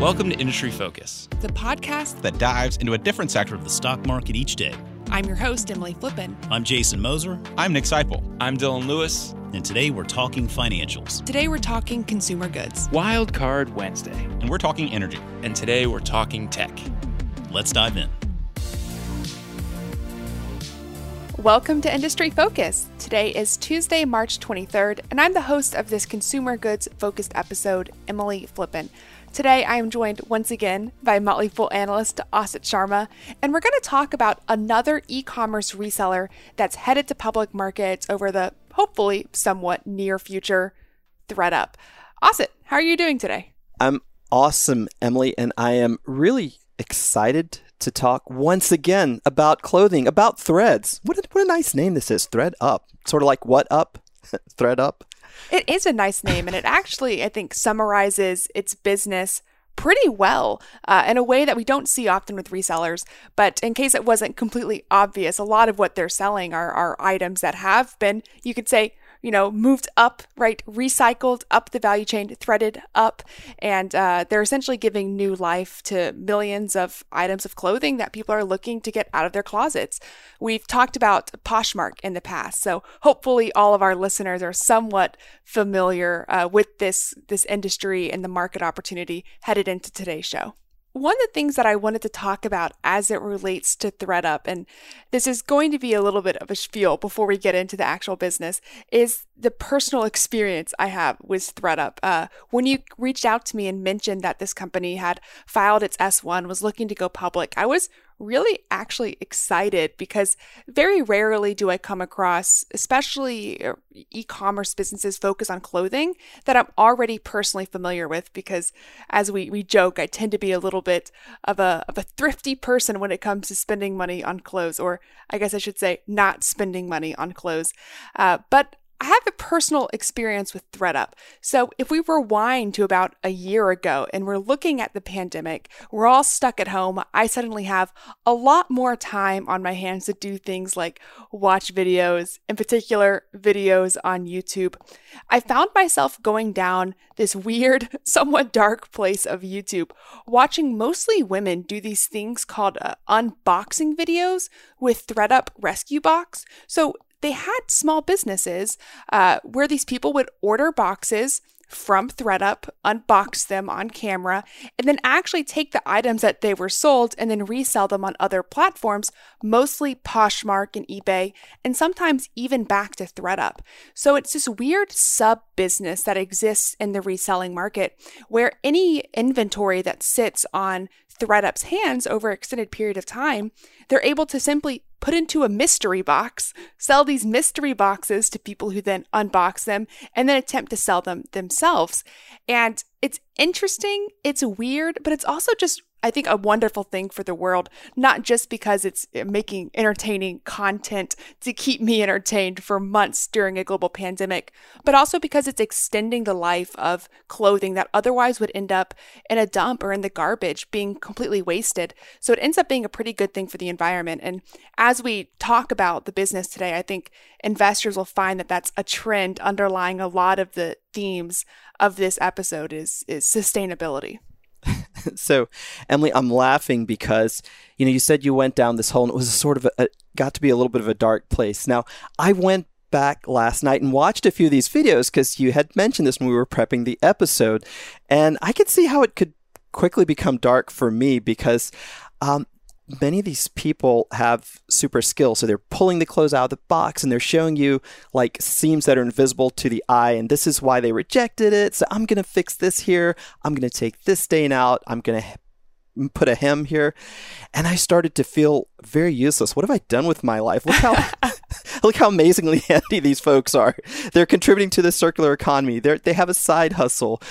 Welcome to Industry Focus, the podcast that dives into a different sector of the stock market each day. I'm your host, Emily Flippen. I'm Jason Moser. I'm Nick Sciple. I'm Dylan Lewis. And today we're talking financials. Today we're talking consumer goods. Wild Card Wednesday. And we're talking energy. And today we're talking tech. Let's dive in. Welcome to Industry Focus. Today is Tuesday, March 23rd, and I'm the host of this consumer goods focused episode, Emily Flippen. Today, I am joined once again by Motley Fool analyst Asit Sharma, and we're going to talk about another e commerce reseller that's headed to public markets over the hopefully somewhat near future ThredUp. Asit, how are you doing today? I'm awesome, Emily, and I am really excited to talk once again about clothing, about threads. What a, what a nice name this is, Thread Up. Sort of like what up? thread Up. It is a nice name, and it actually, I think, summarizes its business pretty well uh, in a way that we don't see often with resellers. But in case it wasn't completely obvious, a lot of what they're selling are, are items that have been, you could say, you know, moved up, right? Recycled up the value chain, threaded up. And uh, they're essentially giving new life to millions of items of clothing that people are looking to get out of their closets. We've talked about Poshmark in the past. So hopefully all of our listeners are somewhat familiar uh, with this, this industry and the market opportunity headed into today's show. One of the things that I wanted to talk about as it relates to ThredUp, and this is going to be a little bit of a spiel before we get into the actual business, is the personal experience I have with ThredUp. Uh, when you reached out to me and mentioned that this company had filed its S1, was looking to go public, I was really actually excited because very rarely do I come across, especially uh, e commerce businesses focus on clothing that I'm already personally familiar with. Because as we, we joke, I tend to be a little bit of a, of a thrifty person when it comes to spending money on clothes, or I guess I should say, not spending money on clothes. Uh, but I have a personal experience with ThredUp. So if we rewind to about a year ago and we're looking at the pandemic, we're all stuck at home. I suddenly have a lot more time on my hands to do things like watch videos, in particular, videos on YouTube. I found myself going down this weird, somewhat dark place of YouTube, watching mostly women do these things called uh, unboxing videos with ThredUp Rescue Box. So they had small businesses uh, where these people would order boxes from ThredUp, unbox them on camera, and then actually take the items that they were sold and then resell them on other platforms, mostly Poshmark and eBay, and sometimes even back to ThredUp. So it's this weird sub business that exists in the reselling market where any inventory that sits on ThredUp's hands over an extended period of time, they're able to simply put into a mystery box, sell these mystery boxes to people who then unbox them and then attempt to sell them themselves. And it's interesting, it's weird, but it's also just I think, a wonderful thing for the world, not just because it's eh, making entertaining content to keep me entertained for months during a global pandemic, but also because it's extending the life of clothing that otherwise would end up in a dump or in the garbage, being completely wasted. So it ends up being a pretty good thing for the environment. And as we talk about the business today, I think investors will find that that's a trend underlying a lot of the themes of this episode is, is sustainability. so, Emily, I'm laughing because you know you said you went down this hole and it was a sort of a, a, got to be a little bit of a dark place. Now, I went back last night and watched a few of these videos because you had mentioned this when we were prepping the episode, and I could see how it could quickly become dark for me because um, many of these people have super skills. So they're pulling the clothes out of the box and they're showing you like seams that are invisible to the eye. And this is why they rejected it. So I'm going to fix this here. I'm going to take this stain out. I'm going to put a hem here. And I started to feel very useless. What have I done with my life? Look how look how amazingly handy these folks are. They're contributing to the circular economy. They they have a side hustle.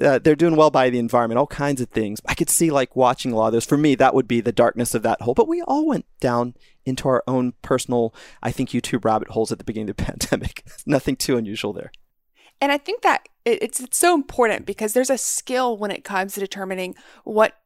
Uh, they're doing well by the environment. All kinds of things. I could see like watching a lot of those. For me, that would be the darkness of that hole. But we all went down into our own personal, I think, YouTube rabbit holes at the beginning of the pandemic. Nothing too unusual there. And I think that it's, it's so important because there's a skill when it comes to determining what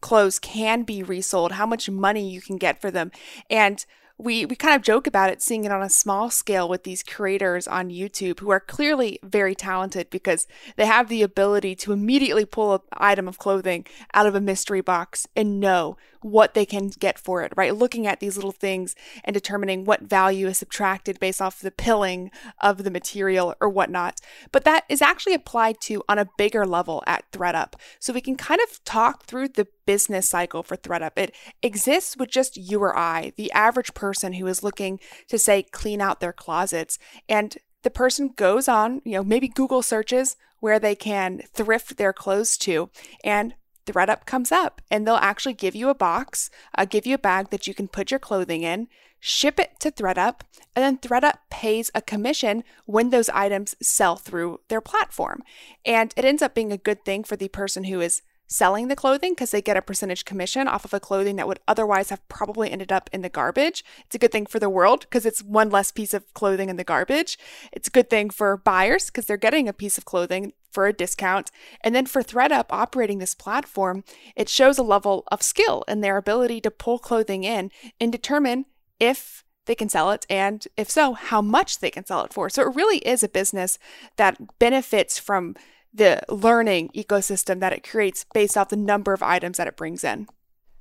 clothes can be resold, how much money you can get for them. And we we kind of joke about it seeing it on a small scale with these creators on YouTube who are clearly very talented because they have the ability to immediately pull an item of clothing out of a mystery box and know what they can get for it, right? Looking at these little things and determining what value is subtracted based off the pilling of the material or whatnot. But that is actually applied to on a bigger level at ThredUp. So we can kind of talk through the business cycle for ThredUp. It exists with just you or I, the average person who is looking to say clean out their closets. And the person goes on, you know, maybe Google searches where they can thrift their clothes to and ThredUp comes up and they'll actually give you a box, uh, give you a bag that you can put your clothing in, ship it to ThredUp, and then ThredUp pays a commission when those items sell through their platform. And it ends up being a good thing for the person who is selling the clothing because they get a percentage commission off of a clothing that would otherwise have probably ended up in the garbage. It's a good thing for the world because it's one less piece of clothing in the garbage. It's a good thing for buyers because they're getting a piece of clothing for a discount. And then for ThredUp operating this platform, it shows a level of skill in their ability to pull clothing in and determine if they can sell it and if so, how much they can sell it for. So it really is a business that benefits from the learning ecosystem that it creates based off the number of items that it brings in.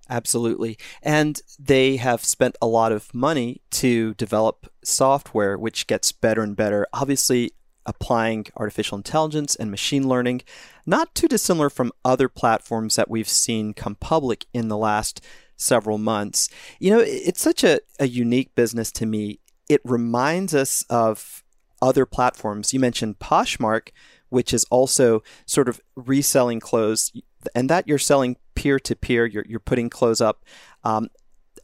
Absolutely. And they have spent a lot of money to develop software which gets better and better. Obviously, applying artificial intelligence and machine learning, not too dissimilar from other platforms that we've seen come public in the last several months. You know, it's such a, a unique business to me. It reminds us of other platforms. You mentioned Poshmark, which is also sort of reselling clothes, and that you're selling peer to peer. You're putting clothes up um,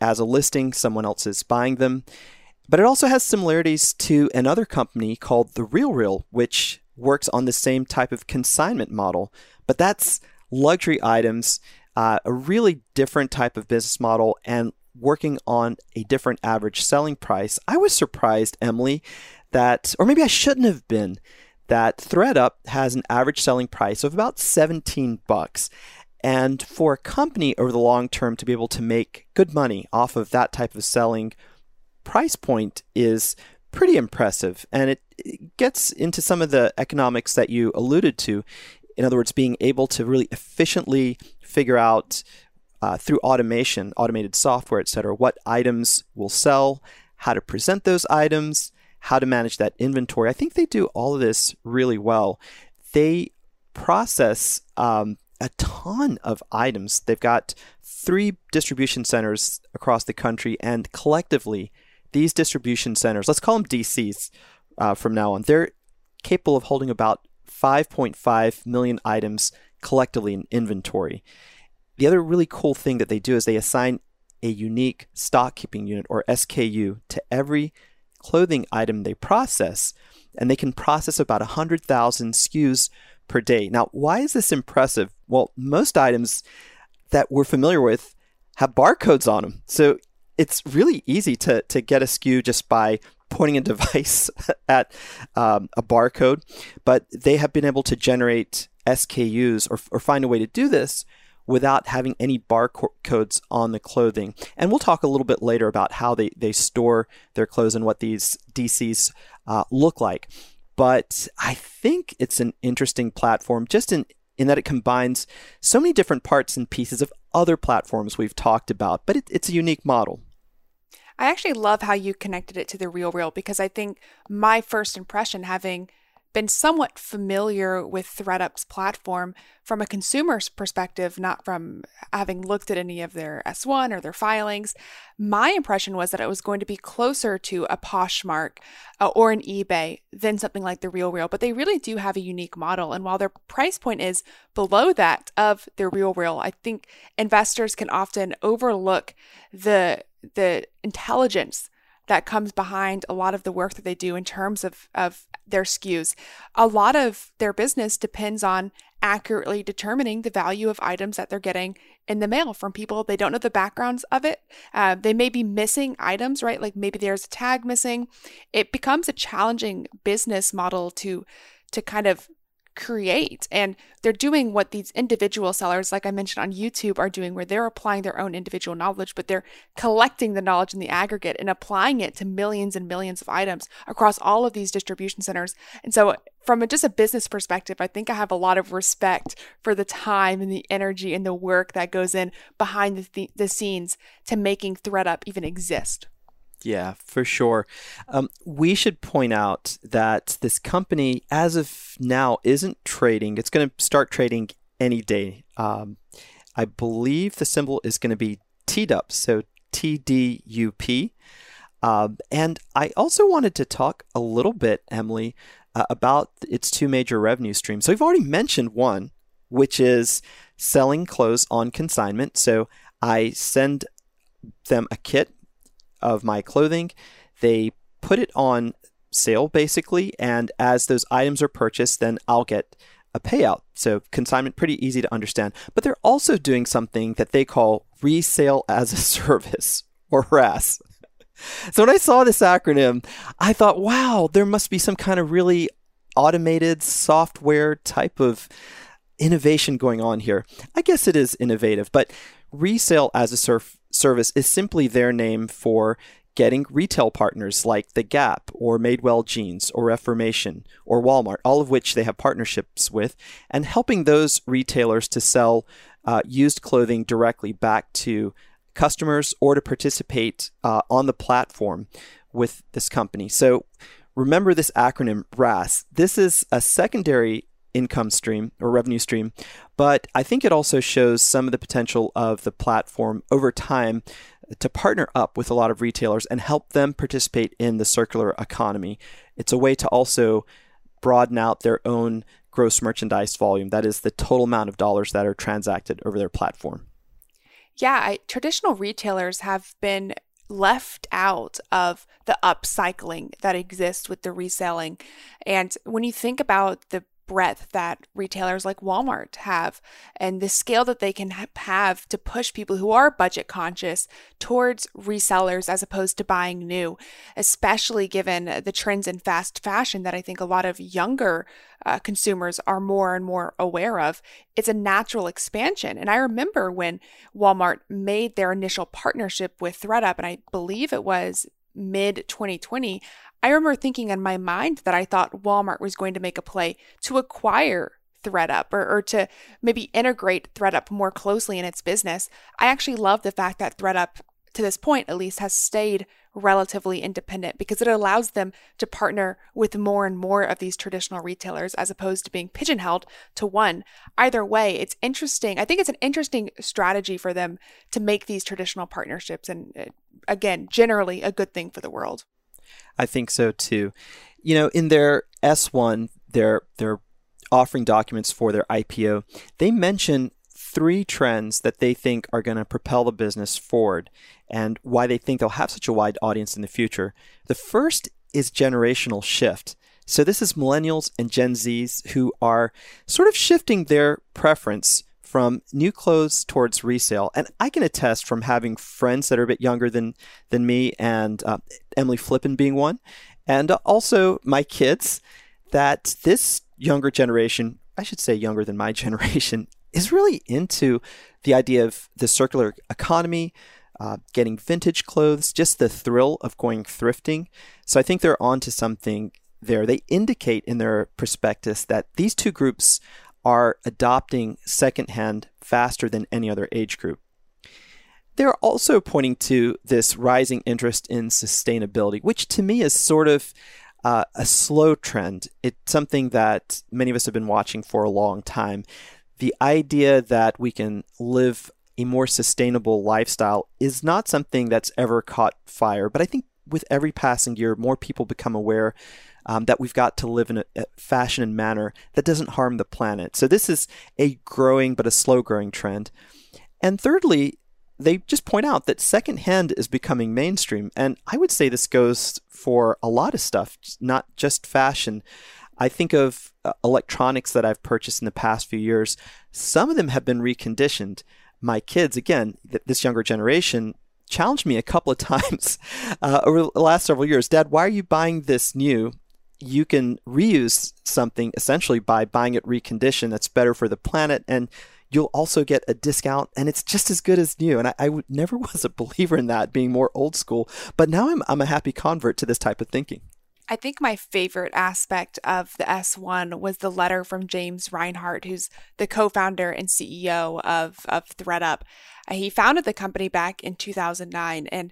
as a listing. Someone else is buying them, but it also has similarities to another company called The RealReal, which works on the same type of consignment model. But that's luxury items, uh, a really different type of business model, and working on a different average selling price. I was surprised, Emily, that, or maybe I shouldn't have been that ThredUp has an average selling price of about 17 bucks. And for a company over the long term to be able to make good money off of that type of selling price point is pretty impressive. And it, it gets into some of the economics that you alluded to. In other words, being able to really efficiently figure out uh, through automation, automated software, et cetera, what items will sell, how to present those items, how to manage that inventory. I think they do all of this really well. They process um, a ton of items. They've got three distribution centers across the country, and collectively, these distribution centers, let's call them DCs uh, from now on, they're capable of holding about 5.5 million items collectively in inventory. The other really cool thing that they do is they assign a unique stock keeping unit or SKU to every clothing item they process, and they can process about 100,000 SKUs per day. Now, why is this impressive? Well, most items that we're familiar with have barcodes on them. So it's really easy to, to get a SKU just by pointing a device at um, a barcode, but they have been able to generate SKUs or, or find a way to do this without having any barcodes on the clothing. And we'll talk a little bit later about how they, they store their clothes and what these DCs uh, look like. But I think it's an interesting platform just in, in that it combines so many different parts and pieces of other platforms we've talked about, but it, it's a unique model. I actually love how you connected it to the RealReal because I think my first impression, having been somewhat familiar with ThredUp's platform from a consumer's perspective, not from having looked at any of their S1 or their filings. My impression was that it was going to be closer to a Poshmark uh, or an eBay than something like the RealReal, but they really do have a unique model. And while their price point is below that of the RealReal, I think investors can often overlook the the intelligence that comes behind a lot of the work that they do in terms of, of their SKUs. A lot of their business depends on accurately determining the value of items that they're getting in the mail from people. They don't know the backgrounds of it. Uh, they may be missing items, right? Like maybe there's a tag missing. It becomes a challenging business model to to kind of create. And they're doing what these individual sellers, like I mentioned on YouTube, are doing, where they're applying their own individual knowledge, but they're collecting the knowledge in the aggregate and applying it to millions and millions of items across all of these distribution centers. And so, from a, just a business perspective, I think I have a lot of respect for the time and the energy and the work that goes in behind the, th- the scenes to making ThredUp even exist. Yeah, for sure. Um, we should point out that this company, as of now, isn't trading. It's going to start trading any day. Um, I believe the symbol is going to be TDUP, so TDUP. Um, and I also wanted to talk a little bit, Emily, uh, about its two major revenue streams. So we've already mentioned one, which is selling clothes on consignment. So I send them a kit of my clothing. They put it on sale basically, and as those items are purchased, then I'll get a payout. So consignment pretty easy to understand. But they're also doing something that they call resale as a service or RAS. So when I saw this acronym, I thought, wow, there must be some kind of really automated software type of innovation going on here. I guess it is innovative, but resale as a surf service is simply their name for getting retail partners like The Gap or Madewell Jeans or Reformation or Walmart, all of which they have partnerships with, and helping those retailers to sell uh, used clothing directly back to customers or to participate uh, on the platform with this company. So remember this acronym RAS. This is a secondary income stream or revenue stream, but I think it also shows some of the potential of the platform over time to partner up with a lot of retailers and help them participate in the circular economy. It's a way to also broaden out their own gross merchandise volume. That is the total amount of dollars that are transacted over their platform. Yeah, I, traditional retailers have been left out of the upcycling that exists with the reselling. And when you think about the breadth that retailers like Walmart have and the scale that they can have to push people who are budget conscious towards resellers as opposed to buying new, especially given the trends in fast fashion that I think a lot of younger uh, consumers are more and more aware of. It's a natural expansion. And I remember when Walmart made their initial partnership with ThredUp, and I believe it was mid 2020, I remember thinking in my mind that I thought Walmart was going to make a play to acquire ThredUp or, or to maybe integrate ThredUp more closely in its business. I actually love the fact that ThredUp, to this point at least, has stayed relatively independent because it allows them to partner with more and more of these traditional retailers as opposed to being pigeonholed to one. Either way, it's interesting. I think it's an interesting strategy for them to make these traditional partnerships and, uh, again, generally a good thing for the world. I think so too. You know, in their S1, their their offering documents for their IPO, they mention three trends that they think are going to propel the business forward and why they think they'll have such a wide audience in the future. The first is generational shift. So this is millennials and Gen Zs who are sort of shifting their preference from new clothes towards resale. And I can attest from having friends that are a bit younger than than me, and uh, Emily Flippen being one, and also my kids, that this younger generation, I should say younger than my generation, is really into the idea of the circular economy. Uh, getting vintage clothes, just the thrill of going thrifting. So I think they're onto something there. They indicate in their prospectus that these two groups are adopting secondhand faster than any other age group. They're also pointing to this rising interest in sustainability, which to me is sort of uh, a slow trend. It's something that many of us have been watching for a long time. The idea that we can live a more sustainable lifestyle is not something that's ever caught fire, but I think with every passing year, more people become aware um, that we've got to live in a, a, fashion and manner that doesn't harm the planet. So this is a growing but a slow growing trend. And thirdly, they just point out that secondhand is becoming mainstream. And I would say this goes for a lot of stuff, not just fashion. I think of uh, electronics that I've purchased in the past few years. Some of them have been reconditioned. My kids, again, th- this younger generation, challenged me a couple of times uh, over the last several years Dad, why are you buying this new? You can reuse something essentially by buying it reconditioned that's better for the planet and you'll also get a discount and it's just as good as new. And I, I never was a believer in that being more old school, but now I'm, I'm a happy convert to this type of thinking. I think my favorite aspect of the S1 was the letter from James Reinhart, who's the co founder and CEO of, of ThredUp. Uh, he founded the company back in 2009, and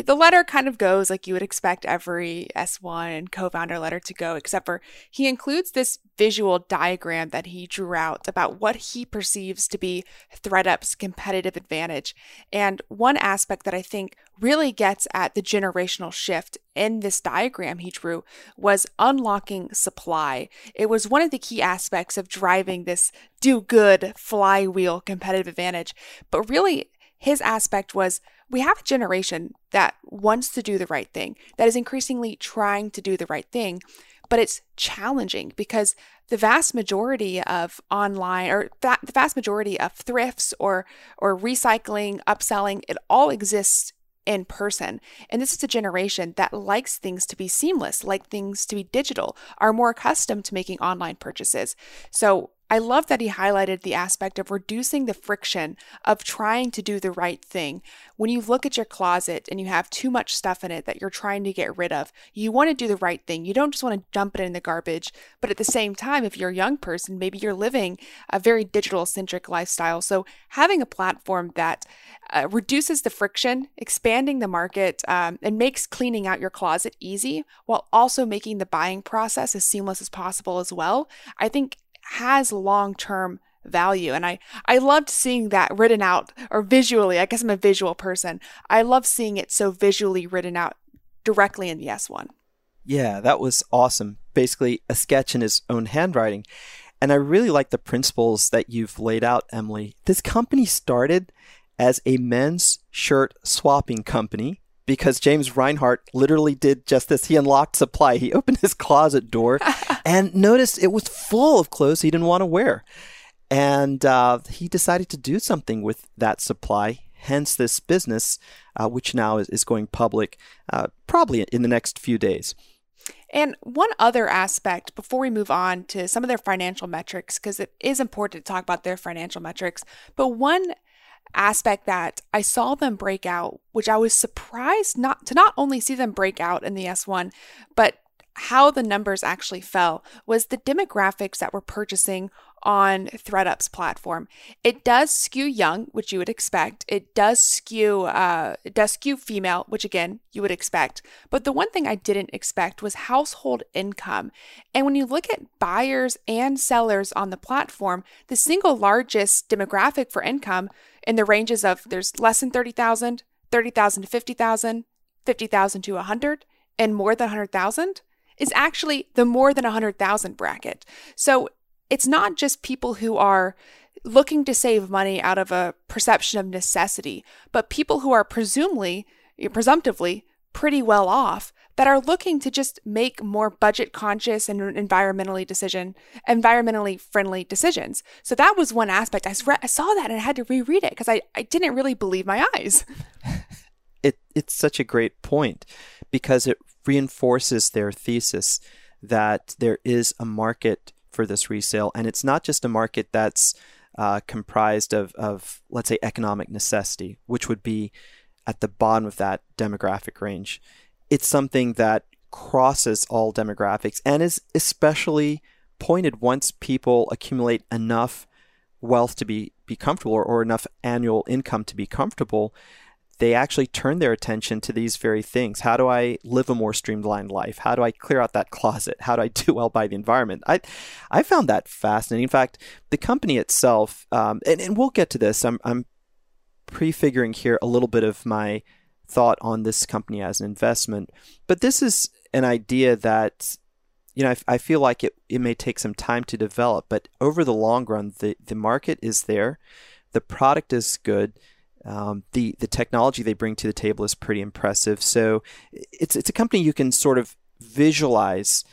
the letter kind of goes like you would expect every S1 and co founder letter to go, except for he includes this visual diagram that he drew out about what he perceives to be ThredUp's competitive advantage. And one aspect that I think really gets at the generational shift in this diagram he drew was unlocking supply. It was one of the key aspects of driving this do good flywheel competitive advantage. But really, his aspect was we have a generation that wants to do the right thing, that is increasingly trying to do the right thing, but it's challenging because the vast majority of online or the vast majority of thrifts or or recycling, upselling, it all exists in person. And this is a generation that likes things to be seamless, like things to be digital, are more accustomed to making online purchases. So I love that he highlighted the aspect of reducing the friction of trying to do the right thing. When you look at your closet and you have too much stuff in it that you're trying to get rid of, you want to do the right thing. You don't just want to dump it in the garbage. But at the same time, if you're a young person, maybe you're living a very digital centric lifestyle. So having a platform that uh, reduces the friction, expanding the market, um, and makes cleaning out your closet easy while also making the buying process as seamless as possible as well, I think has long term value. And I, I loved seeing that written out or visually. I guess I'm a visual person. I love seeing it so visually written out directly in the S1. Yeah, that was awesome. Basically, a sketch in his own handwriting. And I really like the principles that you've laid out, Emily. This company started as a men's shirt swapping company because James Reinhart literally did just this. He unlocked supply. He opened his closet door and noticed it was full of clothes he didn't want to wear. And uh, he decided to do something with that supply, hence this business, uh, which now is, is going public uh, probably in the next few days. And one other aspect before we move on to some of their financial metrics, because it is important to talk about their financial metrics, but one aspect that I saw them break out, which I was surprised not to not only see them break out in the S1, but how the numbers actually fell was the demographics that were purchasing on ThredUp's platform. It does skew young, which you would expect. It does skew uh, it does skew female, which again you would expect. But the one thing I didn't expect was household income. And when you look at buyers and sellers on the platform, the single largest demographic for income in the ranges of there's less than 30,000, 30,000 to 50,000, 50,000 to 100, and more than 100,000 is actually the more than 100,000 bracket. So it's not just people who are looking to save money out of a perception of necessity, but people who are presumably, presumptively, pretty well off that are looking to just make more budget conscious and environmentally decision environmentally friendly decisions so that was one aspect i, I saw that and i had to reread it because I, I didn't really believe my eyes it, it's such a great point because it reinforces their thesis that there is a market for this resale. And it's not just a market that's uh, comprised of, of, let's say, economic necessity, which would be at the bottom of that demographic range. It's something that crosses all demographics and is especially pointed once people accumulate enough wealth to be, be comfortable or, or enough annual income to be comfortable they actually turn their attention to these very things. How do I live a more streamlined life? How do I clear out that closet? How do I do well by the environment? I, I found that fascinating. In fact, the company itself, um, and, and we'll get to this. I'm, I'm prefiguring here a little bit of my thought on this company as an investment, but this is an idea that you know, I, I, feel like it, it may take some time to develop, but over the long run, the, the market is there, the product is good, um, the the technology they bring to the table is pretty impressive. So it's it's a company you can sort of visualize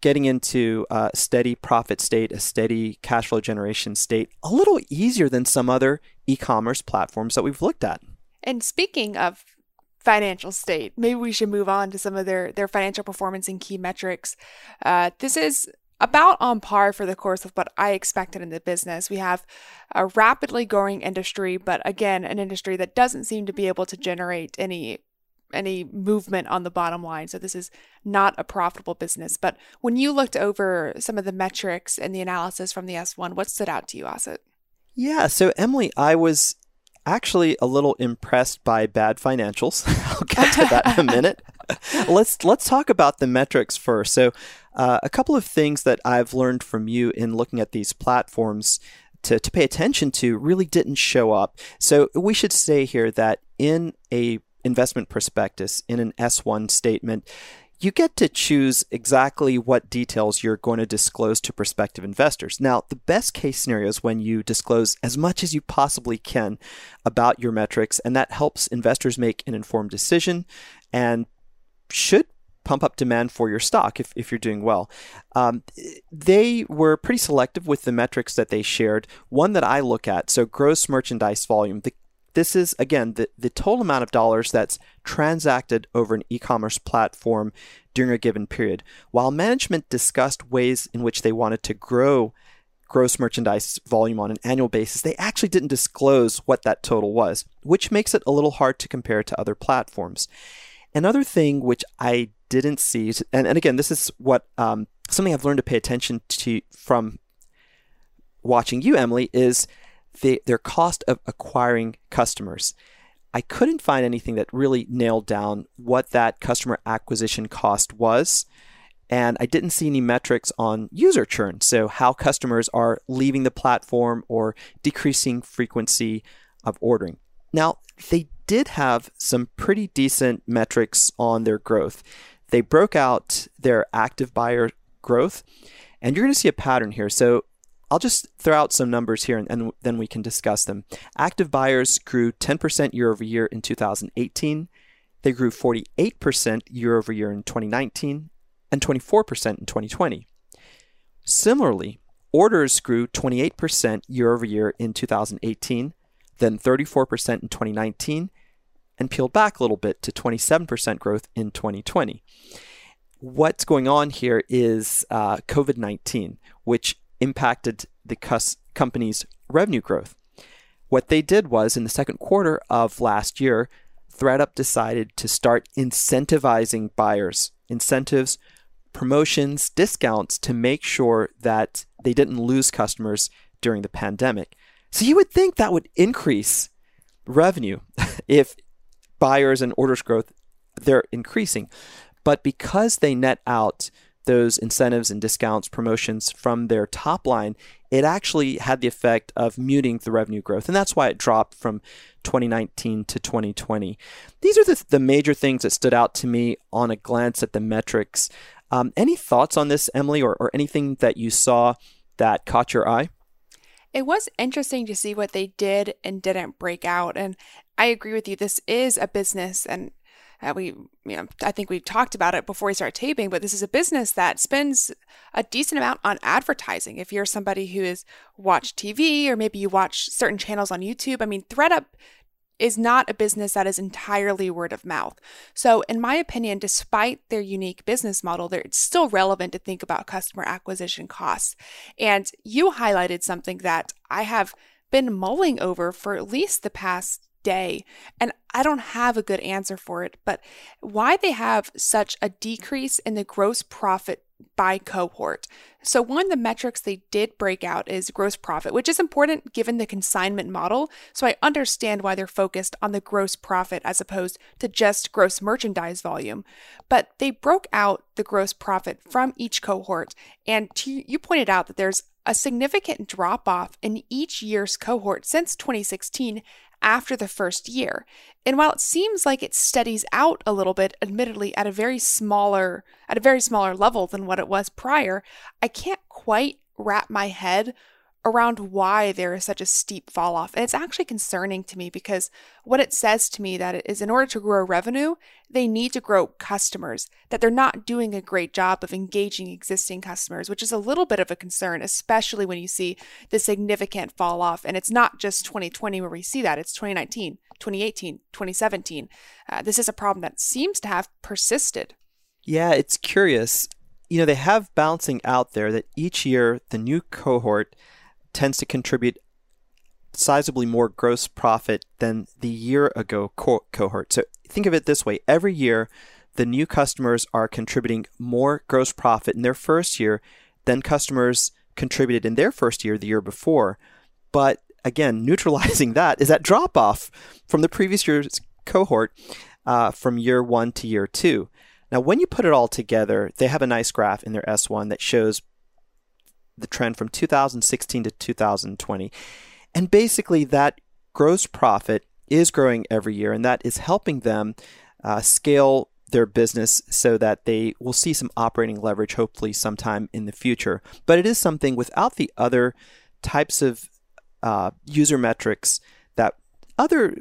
getting into a steady profit state, a steady cash flow generation state, a little easier than some other e-commerce platforms that we've looked at. And speaking of financial state. Maybe we should move on to some of their, their financial performance and key metrics. Uh, this is about on par for the course of what I expected in the business. We have a rapidly growing industry, but again, an industry that doesn't seem to be able to generate any any movement on the bottom line. So this is not a profitable business. But when you looked over some of the metrics and the analysis from the S1, what stood out to you, Asit? Yeah, so Emily, I was actually a little impressed by bad financials. I'll get to that in a minute. let's let's talk about the metrics first. So, uh, a couple of things that I've learned from you in looking at these platforms to, to pay attention to really didn't show up. So we should say here that in a investment prospectus, in an S1 statement, you get to choose exactly what details you're going to disclose to prospective investors. Now, the best case scenario is when you disclose as much as you possibly can about your metrics, and that helps investors make an informed decision and should pump up demand for your stock if, if you're doing well. Um, they were pretty selective with the metrics that they shared. One that I look at, so gross merchandise volume, the this is again the, the total amount of dollars that's transacted over an e-commerce platform during a given period. While management discussed ways in which they wanted to grow gross merchandise volume on an annual basis, they actually didn't disclose what that total was, which makes it a little hard to compare to other platforms. Another thing which I didn't see, and, and again, this is what um, something I've learned to pay attention to from watching you, Emily, is the, their cost of acquiring customers. I couldn't find anything that really nailed down what that customer acquisition cost was. And I didn't see any metrics on user churn. So, how customers are leaving the platform or decreasing frequency of ordering. Now, they did have some pretty decent metrics on their growth. They broke out their active buyer growth, and you're going to see a pattern here. So, I'll just throw out some numbers here and, and, then we can discuss them. Active buyers grew 10% year over year in 2018. They grew 48% year over year in 2019 and 24% in 2020. Similarly, orders grew 28% year over year in 2018, then 34% in 2019, and peeled back a little bit to 27% growth in 2020. What's going on here is uh, COVID 19, which impacted the cus- company's revenue growth. What they did was in the second quarter of last year, ThredUp decided to start incentivizing buyers, incentives, promotions, discounts to make sure that they didn't lose customers during the pandemic. So you would think that would increase revenue if buyers and orders growth they're increasing. But because they net out those incentives and discounts, promotions from their top line, it actually had the effect of muting the revenue growth. And that's why it dropped from 2019 to 2020. These are the, the major things that stood out to me on a glance at the metrics. Um, any thoughts on this, Emily, or, or anything that you saw that caught your eye? It was interesting to see what they did and didn't break out. And I agree with you. This is a business, and uh, we, you know, I think we talked about it before we start taping, but this is a business that spends a decent amount on advertising. If you're somebody who has watched TV or maybe you watch certain channels on YouTube, I mean, ThredUp is not a business that is entirely word of mouth. So, in my opinion, despite their unique business model, it's still relevant to think about customer acquisition costs. And you highlighted something that I have been mulling over for at least the past day. And I don't have a good answer for it, but why they have such a decrease in the gross profit by cohort. So, one of the metrics they did break out is gross profit, which is important given the consignment model. So, I understand why they're focused on the gross profit as opposed to just gross merchandise volume. But they broke out the gross profit from each cohort. And to, you pointed out that there's a significant drop off in each year's cohort since 2016 after the first year. And while it seems like it steadies out a little bit, admittedly at a very smaller at a very smaller level than what it was prior, I can't quite wrap my head around why there is such a steep fall off. And it's actually concerning to me because what it says to me that is in order to grow revenue, they need to grow customers, that they're not doing a great job of engaging existing customers, which is a little bit of a concern, especially when you see the significant fall off. And it's not just 2020 where we see that, it's 2019, 2018, 2017. Uh, this is a problem that seems to have persisted. Yeah, it's curious. You know, they have balancing out there that each year the new cohort tends to contribute sizably more gross profit than the year ago co- cohort. So think of it this way every year, the new customers are contributing more gross profit in their first year than customers contributed in their first year the year before. But again, neutralizing that is that drop off from the previous year's cohort uh, from year one to year two. Now, when you put it all together, they have a nice graph in their S1 that shows the trend from 2016 to 2020. And basically, that gross profit is growing every year, and that is helping them uh, scale their business so that they will see some operating leverage hopefully sometime in the future. But it is something without the other types of uh, user metrics that other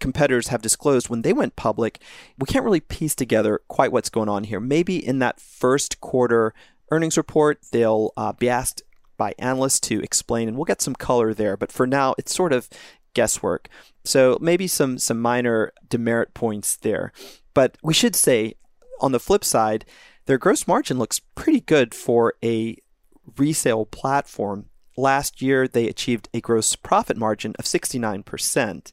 competitors have disclosed when they went public, we can't really piece together quite what's going on here. Maybe in that first quarter earnings report, they'll uh, be asked by analysts to explain, and we'll get some color there. But for now, it's sort of guesswork. So maybe some some minor demerit points there. But we should say, on the flip side, their gross margin looks pretty good for a resale platform. Last year, they achieved a gross profit margin of 69%,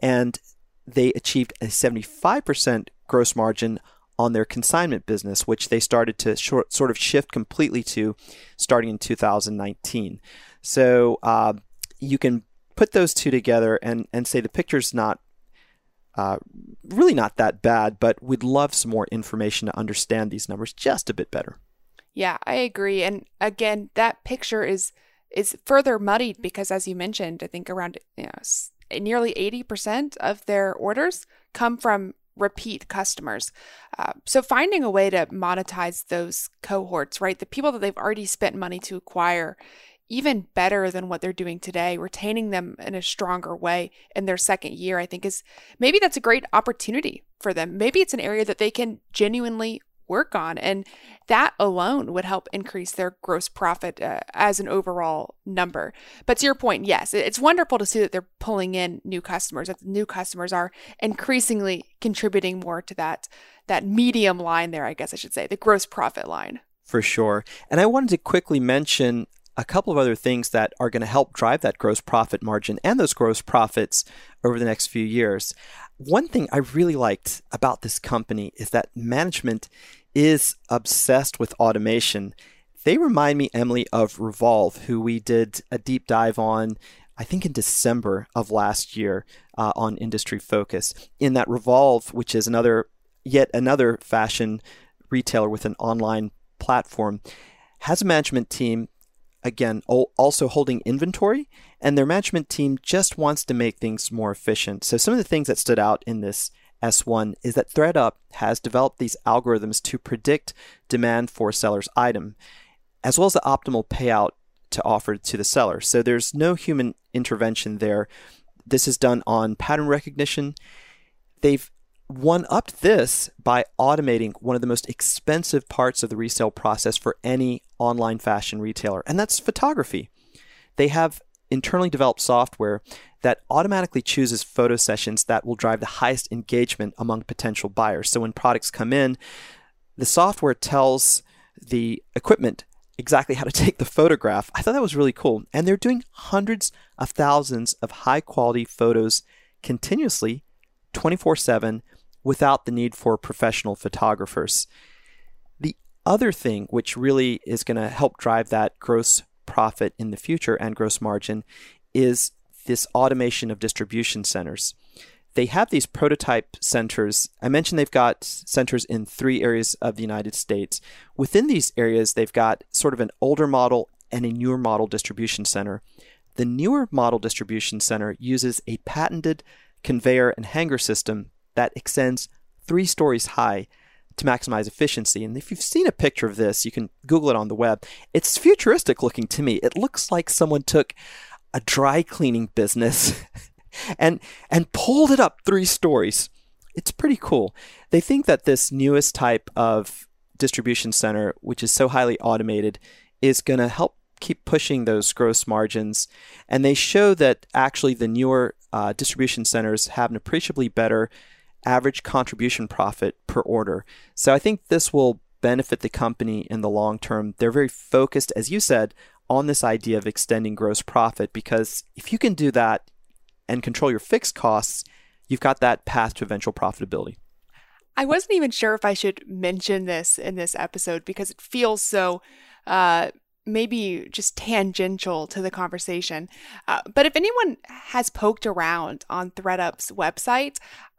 and they achieved a 75% gross margin on their consignment business, which they started to short, sort of shift completely to starting in 2019. So uh, you can put those two together and, and say the picture's not uh, really not that bad, but we'd love some more information to understand these numbers just a bit better. Yeah, I agree. And again, that picture is is further muddied because, as you mentioned, I think around you know, nearly eighty percent of their orders come from repeat customers. Uh, so finding a way to monetize those cohorts, right? The people that they've already spent money to acquire, even better than what they're doing today, retaining them in a stronger way in their second year, I think is maybe that's a great opportunity for them. Maybe it's an area that they can genuinely work on. And that alone would help increase their gross profit uh, as an overall number. But to your point, yes, it's wonderful to see that they're pulling in new customers, that the new customers are increasingly contributing more to that that medium line there, I guess I should say, the gross profit line. For sure. And I wanted to quickly mention a couple of other things that are going to help drive that gross profit margin and those gross profits over the next few years. One thing I really liked about this company is that management is obsessed with automation. They remind me, Emily, of Revolve, who we did a deep dive on, I think in December of last year uh, on Industry Focus. In that Revolve, which is another, yet another fashion retailer with an online platform, has a management team again, also holding inventory, and their management team just wants to make things more efficient. So, some of the things that stood out in this S1 is that ThredUp has developed these algorithms to predict demand for a seller's item, as well as the optimal payout to offer to the seller. So, there's no human intervention there. This is done on pattern recognition. They've one upped this by automating one of the most expensive parts of the resale process for any online fashion retailer, and that's photography. They have internally developed software that automatically chooses photo sessions that will drive the highest engagement among potential buyers. So when products come in, the software tells the equipment exactly how to take the photograph. I thought that was really cool. And they're doing hundreds of thousands of high quality photos continuously, 24 7, without the need for professional photographers. The other thing, which really is going to help drive that gross profit in the future and gross margin, is this automation of distribution centers. They have these prototype centers. I mentioned they've got centers in three areas of the United States. Within these areas, they've got sort of an older model and a newer model distribution center. The newer model distribution center uses a patented conveyor and hanger system that extends three stories high to maximize efficiency. And if you've seen a picture of this, you can Google it on the web. It's futuristic looking to me. It looks like someone took a dry cleaning business and and pulled it up three stories. It's pretty cool. They think that this newest type of distribution center, which is so highly automated, is going to help keep pushing those gross margins. And they show that actually the newer uh, distribution centers have an appreciably better average contribution profit per order. So I think this will benefit the company in the long term. They're very focused, as you said, on this idea of extending gross profit because if you can do that and control your fixed costs, you've got that path to eventual profitability. I wasn't even sure if I should mention this in this episode because it feels so uh, maybe just tangential to the conversation. Uh, but if anyone has poked around on ThredUp's website,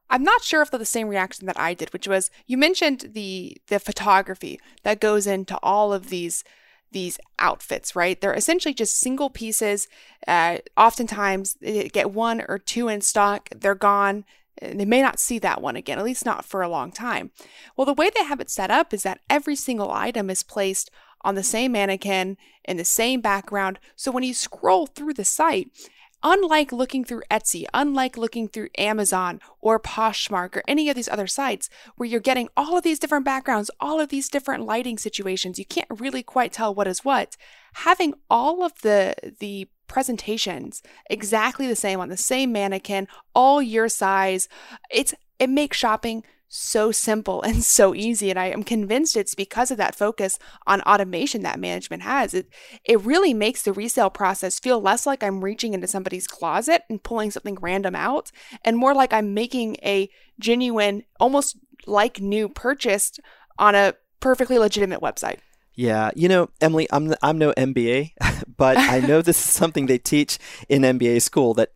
I'm not sure if they're the same reaction that I did, which was you mentioned the the photography that goes into all of these these outfits, right? They're essentially just single pieces. Uh, oftentimes, they get one or two in stock, they're gone. They may not see that one again, at least not for a long time. Well, the way they have it set up is that every single item is placed on the same mannequin in the same background. So when you scroll through the site, unlike looking through Etsy, unlike looking through Amazon or Poshmark or any of these other sites where you're getting all of these different backgrounds, all of these different lighting situations, you can't really quite tell what is what. Having all of the the presentations exactly the same on the same mannequin, all your size, it's it makes shopping so simple and so easy. And I am convinced it's because of that focus on automation that management has. It it really makes the resale process feel less like I'm reaching into somebody's closet and pulling something random out and more like I'm making a genuine, almost like new purchase on a perfectly legitimate website. Yeah, you know, Emily, I'm I'm no MBA, but I know this is something they teach in MBA school that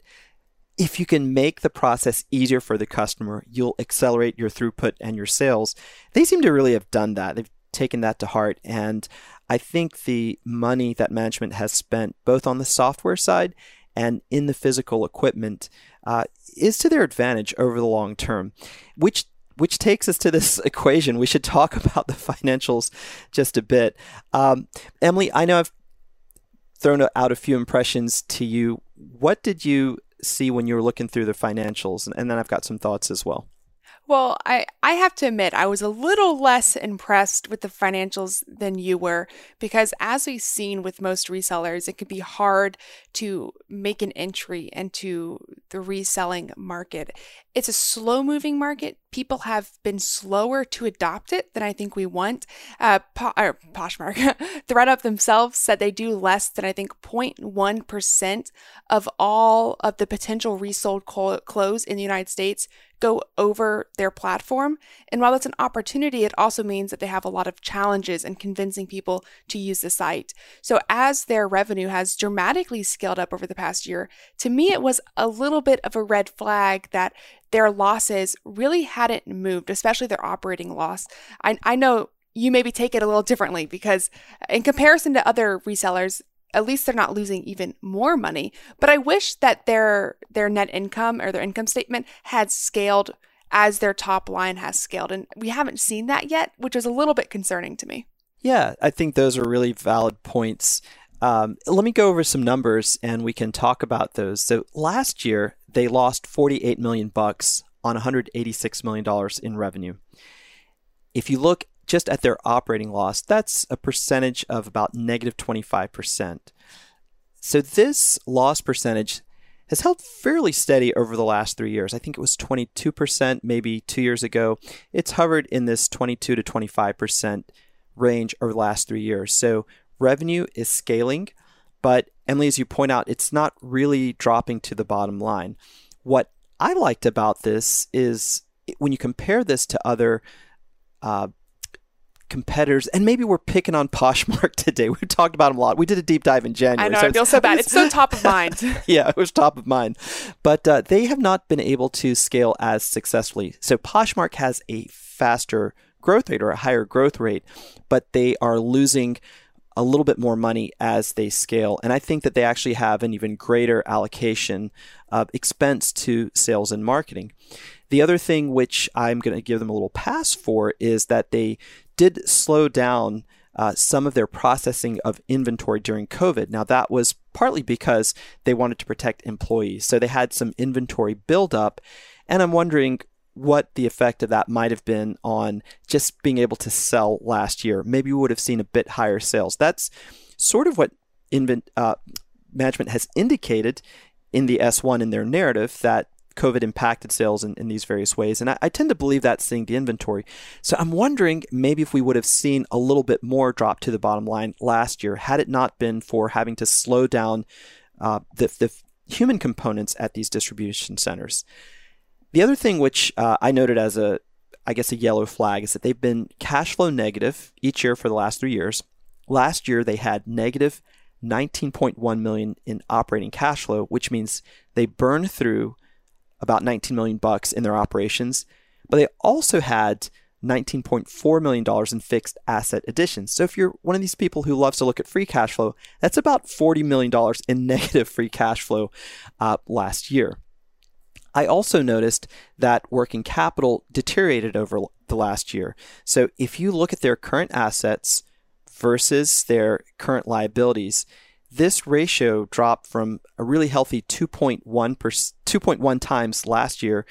if you can make the process easier for the customer, you'll accelerate your throughput and your sales. They seem to really have done that. They've taken that to heart. And I think the money that management has spent both on the software side and in the physical equipment uh, is to their advantage over the long term, which which takes us to this equation. We should talk about the financials just a bit. Um, Emily, I know I've thrown out a few impressions to you. What did you see when you were looking through the financials? And, and then I've got some thoughts as well. Well, I, I have to admit, I was a little less impressed with the financials than you were because, as we've seen with most resellers, it can be hard to make an entry into the reselling market. It's a slow moving market. People have been slower to adopt it than I think we want. Uh, po- Poshmark, ThredUp themselves said they do less than I think 0.1% of all of the potential resold clothes in the United States go over their platform. And while that's an opportunity, it also means that they have a lot of challenges in convincing people to use the site. So as their revenue has dramatically scaled up over the past year, to me, it was a little bit of a red flag that their losses really hadn't moved, especially their operating loss. I, I know you maybe take it a little differently because uh, in comparison to other resellers, at least they're not losing even more money. But I wish that their their net income or their income statement had scaled as their top line has scaled. And we haven't seen that yet, which is a little bit concerning to me. Yeah, I think those are really valid points. Um, let me go over some numbers and we can talk about those. So last year they lost 48 million bucks on 186 million dollars in revenue. If you look just at their operating loss, that's a percentage of about negative 25%. So this loss percentage has held fairly steady over the last three years. I think it was 22% maybe two years ago. It's hovered in this 22 to 25% range over the last three years. So revenue is scaling, but Emily, as you point out, it's not really dropping to the bottom line. What I liked about this is when you compare this to other uh, competitors, and maybe we're picking on Poshmark today. We've talked about them a lot. We did a deep dive in January. I know. So I feel so bad. It's so top of mind. yeah, it was top of mind. But uh, they have not been able to scale as successfully. So Poshmark has a faster growth rate or a higher growth rate, but they are losing a little bit more money as they scale. And I think that they actually have an even greater allocation of expense to sales and marketing. The other thing which I'm going to give them a little pass for is that they did slow down uh, some of their processing of inventory during COVID. Now, that was partly because they wanted to protect employees. So they had some inventory buildup. And I'm wondering what the effect of that might have been on just being able to sell last year. Maybe we would have seen a bit higher sales. That's sort of what invent, uh, management has indicated in the S1 in their narrative that COVID impacted sales in, in these various ways. And I, I, tend to believe that seeing the inventory. So I'm wondering maybe if we would have seen a little bit more drop to the bottom line last year had it not been for having to slow down uh, the, the human components at these distribution centers. The other thing which uh, I noted as a, I guess, a yellow flag is that they've been cash flow negative each year for the last three years. Last year they had negative 19.1 million in operating cash flow, which means they burned through about 19 million bucks in their operations, but they also had 19.4 million dollars in fixed asset additions. So if you're one of these people who loves to look at free cash flow, that's about 40 million dollars in negative free cash flow uh, last year. I also noticed that working capital deteriorated over the last year. So if you look at their current assets versus their current liabilities, this ratio dropped from a really healthy 2.1 per, 2.1 times last year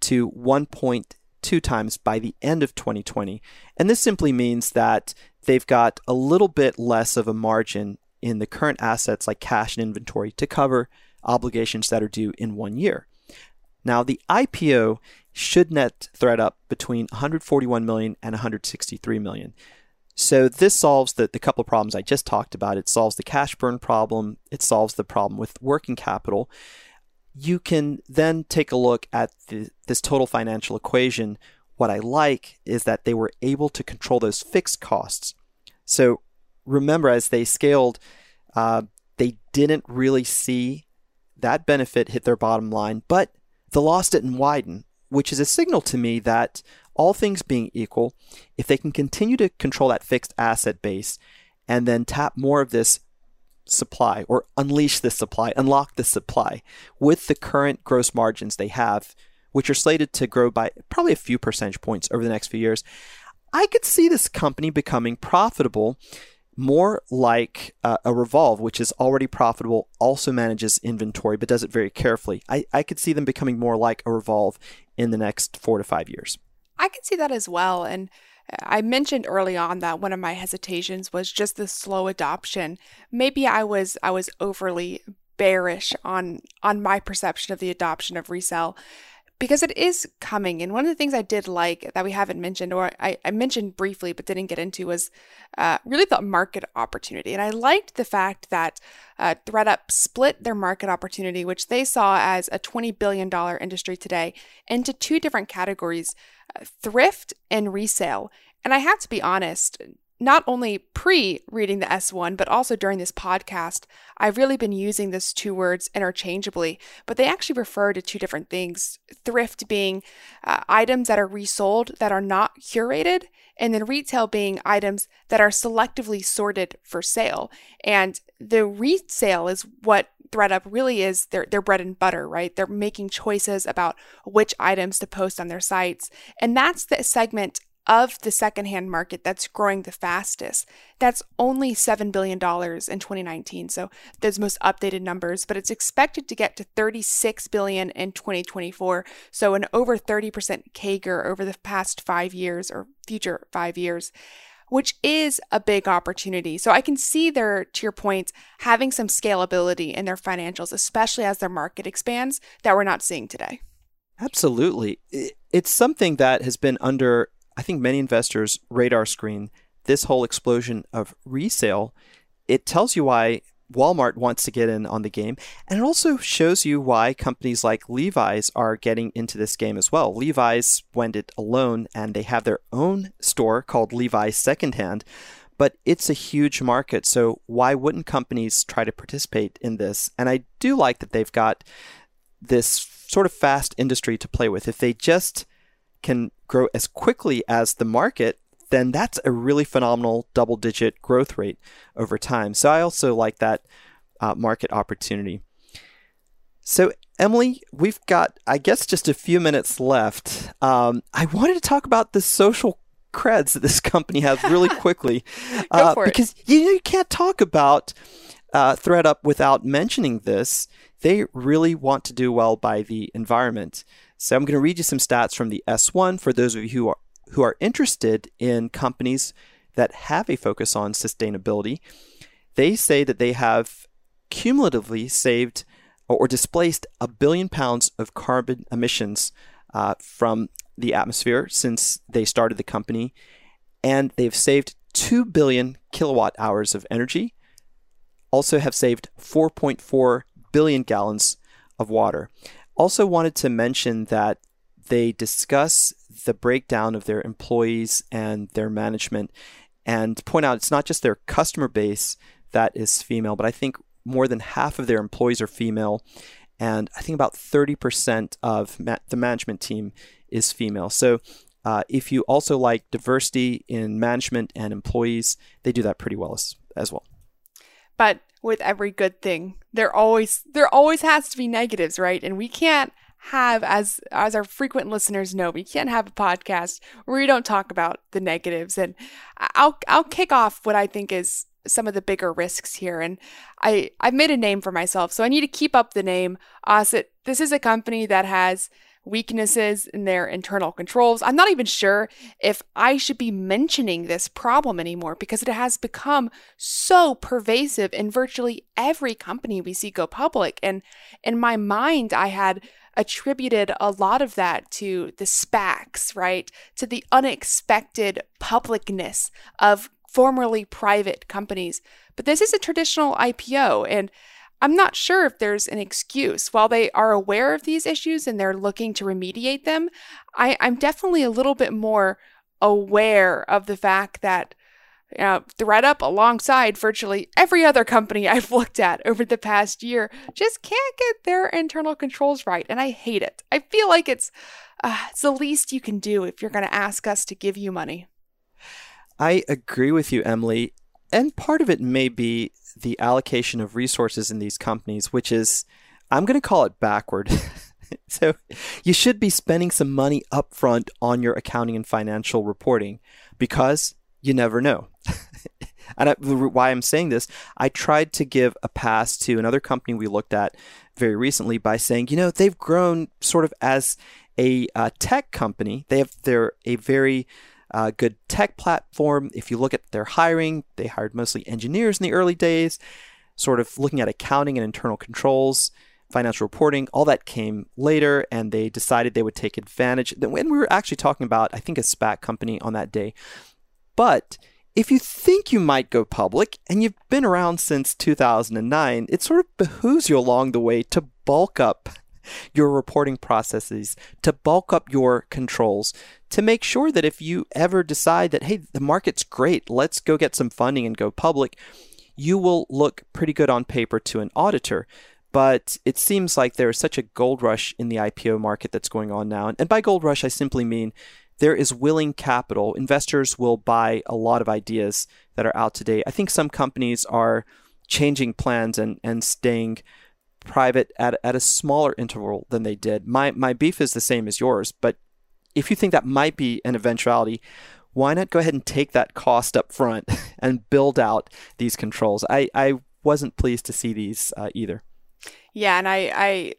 to 1.2 times by the end of 2020. And this simply means that they've got a little bit less of a margin in the current assets like cash and inventory to cover obligations that are due in one year. Now, the IPO should net ThredUp between 141 million and 163 million. So this solves the, the couple of problems I just talked about. It solves the cash burn problem. It solves the problem with working capital. You can then take a look at the, this total financial equation. What I like is that they were able to control those fixed costs. So remember, as they scaled, uh, they didn't really see that benefit hit their bottom line, but the loss didn't widen, which is a signal to me that all things being equal, if they can continue to control that fixed asset base and then tap more of this supply or unleash this supply, unlock this supply with the current gross margins they have, which are slated to grow by probably a few percentage points over the next few years, I could see this company becoming profitable more like uh, a Revolve, which is already profitable, also manages inventory, but does it very carefully. I, I could see them becoming more like a Revolve in the next four to five years. I can see that as well. And uh, I mentioned early on that one of my hesitations was just the slow adoption. Maybe I was I was overly bearish on on my perception of the adoption of resale because it is coming. And one of the things I did like that we haven't mentioned, or I, I mentioned briefly but didn't get into, was uh, really the market opportunity. And I liked the fact that uh, ThredUp split their market opportunity, which they saw as a $20 billion industry today, into two different categories uh, thrift and resale. And I have to be honest, not only pre reading the S1, but also during this podcast, I've really been using these two words interchangeably, but they actually refer to two different things. Thrift being uh, items that are resold that are not curated, and then retail being items that are selectively sorted for sale. And the resale is what ThredUp really is their, their bread and butter, right? They're making choices about which items to post on their sites. And that's the segment of the secondhand market that's growing the fastest. That's only $7 billion in 2019. So those most updated numbers, but it's expected to get to 36 billion in 2024. So an over 30% CAGR over the past five years or future five years which is a big opportunity. So I can see their, to your point, having some scalability in their financials, especially as their market expands, that we're not seeing today. Absolutely. It's something that has been under I think many investors' radar screen this whole explosion of resale. It tells you why Walmart wants to get in on the game. And it also shows you why companies like Levi's are getting into this game as well. Levi's went it alone and they have their own store called Levi's Secondhand, but it's a huge market. So why wouldn't companies try to participate in this? And I do like that they've got this sort of fast industry to play with. If they just can grow as quickly as the market, then that's a really phenomenal double digit growth rate over time. So I also like that uh, market opportunity. So, Emily, we've got, I guess, just a few minutes left. Um, I wanted to talk about the social creds that this company has really quickly. uh, because you, know, you can't talk about uh, ThredUp without mentioning this. They really want to do well by the environment. So I'm going to read you some stats from the S1 for those of you who are who are interested in companies that have a focus on sustainability. They say that they have cumulatively saved or displaced a billion pounds of carbon emissions uh, from the atmosphere since they started the company, and they've saved 2 billion kilowatt hours of energy. Also, have saved 4.4 billion gallons of water. Also, wanted to mention that they discuss the breakdown of their employees and their management and point out it's not just their customer base that is female, but I think more than half of their employees are female. And I think about 30% of ma- the management team is female. So uh, if you also like diversity in management and employees, they do that pretty well as, as well. But with every good thing, there always there always has to be negatives, right? And we can't have as as our frequent listeners know, we can't have a podcast where we don't talk about the negatives. And I'll I'll kick off what I think is some of the bigger risks here. And I I've made a name for myself, so I need to keep up the name. Asit, this is a company that has weaknesses in their internal controls. I'm not even sure if I should be mentioning this problem anymore because it has become so pervasive in virtually every company we see go public. And in my mind, I had attributed a lot of that to the SPACs, right? To the unexpected publicness of formerly private companies. But this is a traditional IPO, and I'm not sure if there's an excuse. While they are aware of these issues and they're looking to remediate them, I, I'm definitely a little bit more aware of the fact that you know, ThredUp, alongside virtually every other company I've looked at over the past year, just can't get their internal controls right, and I hate it. I feel like it's uh, it's the least you can do if you're going to ask us to give you money. I agree with you, Emily, and part of it may be the allocation of resources in these companies, which is, I'm going to call it backward. so you should be spending some money upfront on your accounting and financial reporting because you never know. and I, why I'm saying this, I tried to give a pass to another company we looked at very recently by saying, you know, they've grown sort of as a uh, tech company. They have they're a very uh, good tech platform. If you look at their hiring, they hired mostly engineers in the early days, sort of looking at accounting and internal controls, financial reporting, all that came later, and they decided they would take advantage. When we were actually talking about, I think, a SPAC company on that day. But if you think you might go public and you've been around since 2009, it sort of behooves you along the way to bulk up your reporting processes, to bulk up your controls, to make sure that if you ever decide that, hey, the market's great, let's go get some funding and go public, you will look pretty good on paper to an auditor. But it seems like there is such a gold rush in the IPO market that's going on now. And by gold rush, I simply mean there is willing capital. Investors will buy a lot of ideas that are out today. I think some companies are changing plans and, and staying private at, at a smaller interval than they did. My, my beef is the same as yours, but if you think that might be an eventuality, why not go ahead and take that cost up front and build out these controls? I, I wasn't pleased to see these uh, either. Yeah, and I, I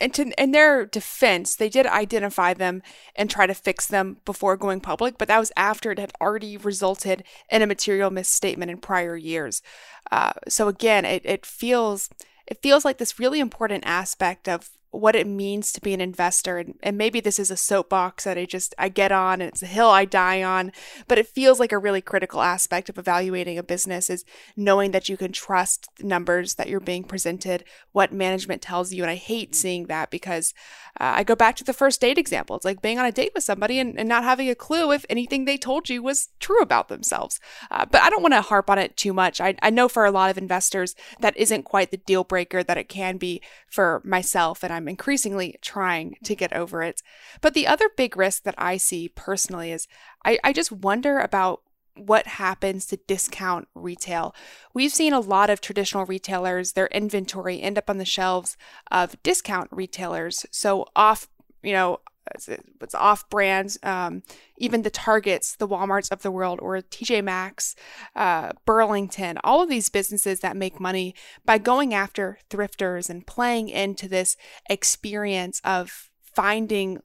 and to, in their defense, they did identify them and try to fix them before going public, but that was after it had already resulted in a material misstatement in prior years. Uh, so again, it, it feels it feels like this really important aspect of what it means to be an investor and, and maybe this is a soapbox that i just i get on and it's a hill i die on but it feels like a really critical aspect of evaluating a business is knowing that you can trust the numbers that you're being presented what management tells you and i hate seeing that because uh, i go back to the first date example it's like being on a date with somebody and, and not having a clue if anything they told you was true about themselves. Uh, but i don't want to harp on it too much. I, I know for a lot of investors that isn't quite the deal breaker that it can be for myself and I'm increasingly trying to get over it. But the other big risk that I see personally is I, I just wonder about what happens to discount retail. We've seen a lot of traditional retailers, their inventory end up on the shelves of discount retailers. So off, you know, it's off brand, um, even the Targets, the Walmarts of the world, or TJ Maxx, uh, Burlington, all of these businesses that make money by going after thrifters and playing into this experience of finding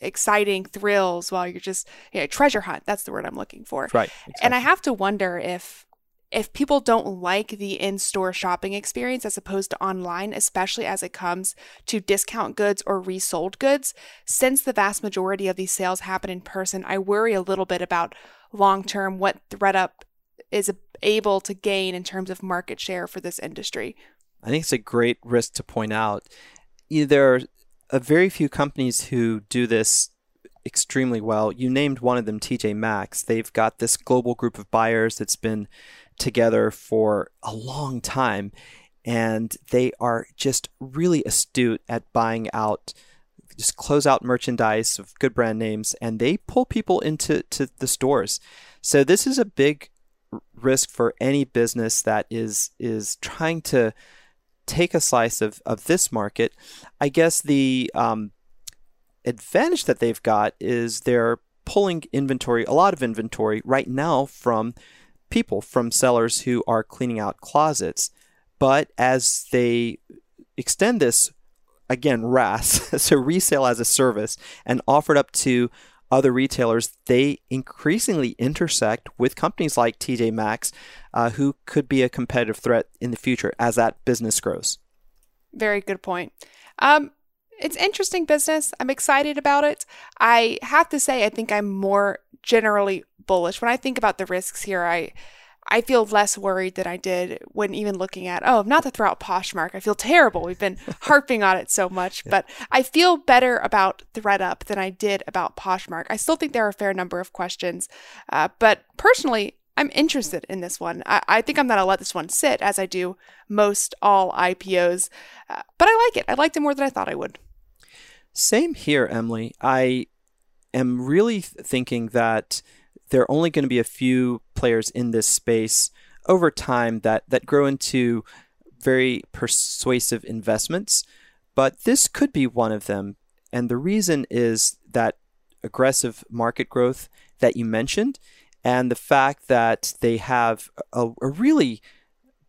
exciting thrills while you're just you know, treasure hunt. That's the word I'm looking for. Right. Exactly. And I have to wonder if if people don't like the in-store shopping experience as opposed to online, especially as it comes to discount goods or resold goods, since the vast majority of these sales happen in person, I worry a little bit about long-term what ThredUp is able to gain in terms of market share for this industry. I think it's a great risk to point out. There are a very few companies who do this extremely well. You named one of them, TJ Maxx. They've got this global group of buyers that's been together for a long time, and they are just really astute at buying out just close out merchandise of good brand names and they pull people into to the stores. So this is a big risk for any business that is is trying to take a slice of, of this market, I guess the um, advantage that they've got is they're pulling inventory, a lot of inventory right now from people, from sellers who are cleaning out closets. But as they extend this, again, RaaS, so resale as a service, and offer it up to other retailers, they increasingly intersect with companies like TJ Maxx, uh, who could be a competitive threat in the future as that business grows. Very good point. Um, it's interesting business. I'm excited about it. I have to say, I think I'm more generally bullish. When I think about the risks here, I I feel less worried than I did when even looking at, oh, not to throw out Poshmark. I feel terrible. We've been harping on it so much, yeah. but I feel better about ThredUp than I did about Poshmark. I still think there are a fair number of questions, uh, but personally, I'm interested in this one. I, I think I'm going to let this one sit as I do most all IPOs, uh, but I like it. I liked it more than I thought I would. Same here, Emily. I am really thinking that there are only going to be a few players in this space over time that that grow into very persuasive investments, but this could be one of them. And the reason is that aggressive market growth that you mentioned and the fact that they have a, a really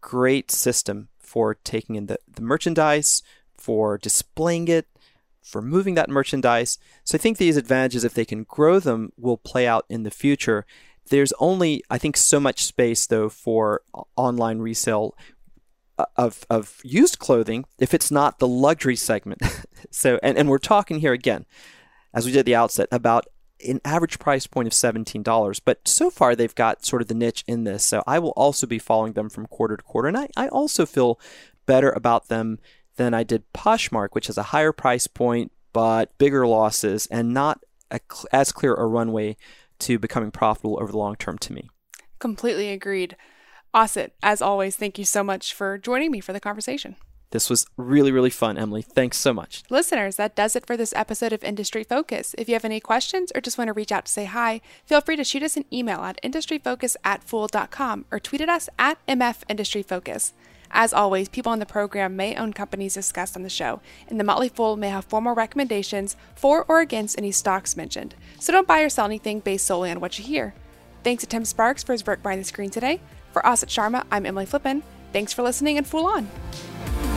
great system for taking in the, the merchandise, for displaying it, for moving that merchandise. So I think these advantages, if they can grow them, will play out in the future. There's only, I think, so much space though for online resale uh, of, of used clothing if it's not the luxury segment. so, and, and we're talking here again, as we did at the outset, about an average price point of $17. But so far, they've got sort of the niche in this. So I will also be following them from quarter to quarter. And I, I also feel better about them than I did Poshmark, which has a higher price point but bigger losses and not a, as clear a runway to becoming profitable over the long term to me. Completely agreed. Asit, as always, thank you so much for joining me for the conversation. This was really, really fun, Emily. Thanks so much. Listeners, that does it for this episode of Industry Focus. If you have any questions or just want to reach out to say hi, feel free to shoot us an email at industryfocus at fool.com or tweet at us at MF Industry Focus. As always, people on the program may own companies discussed on the show, and the Motley Fool may have formal recommendations for or against any stocks mentioned. So don't buy or sell anything based solely on what you hear. Thanks to Tim Sparks for his work behind the screen today. For Asit Sharma, I'm Emily Flippen. Thanks for listening and Fool On!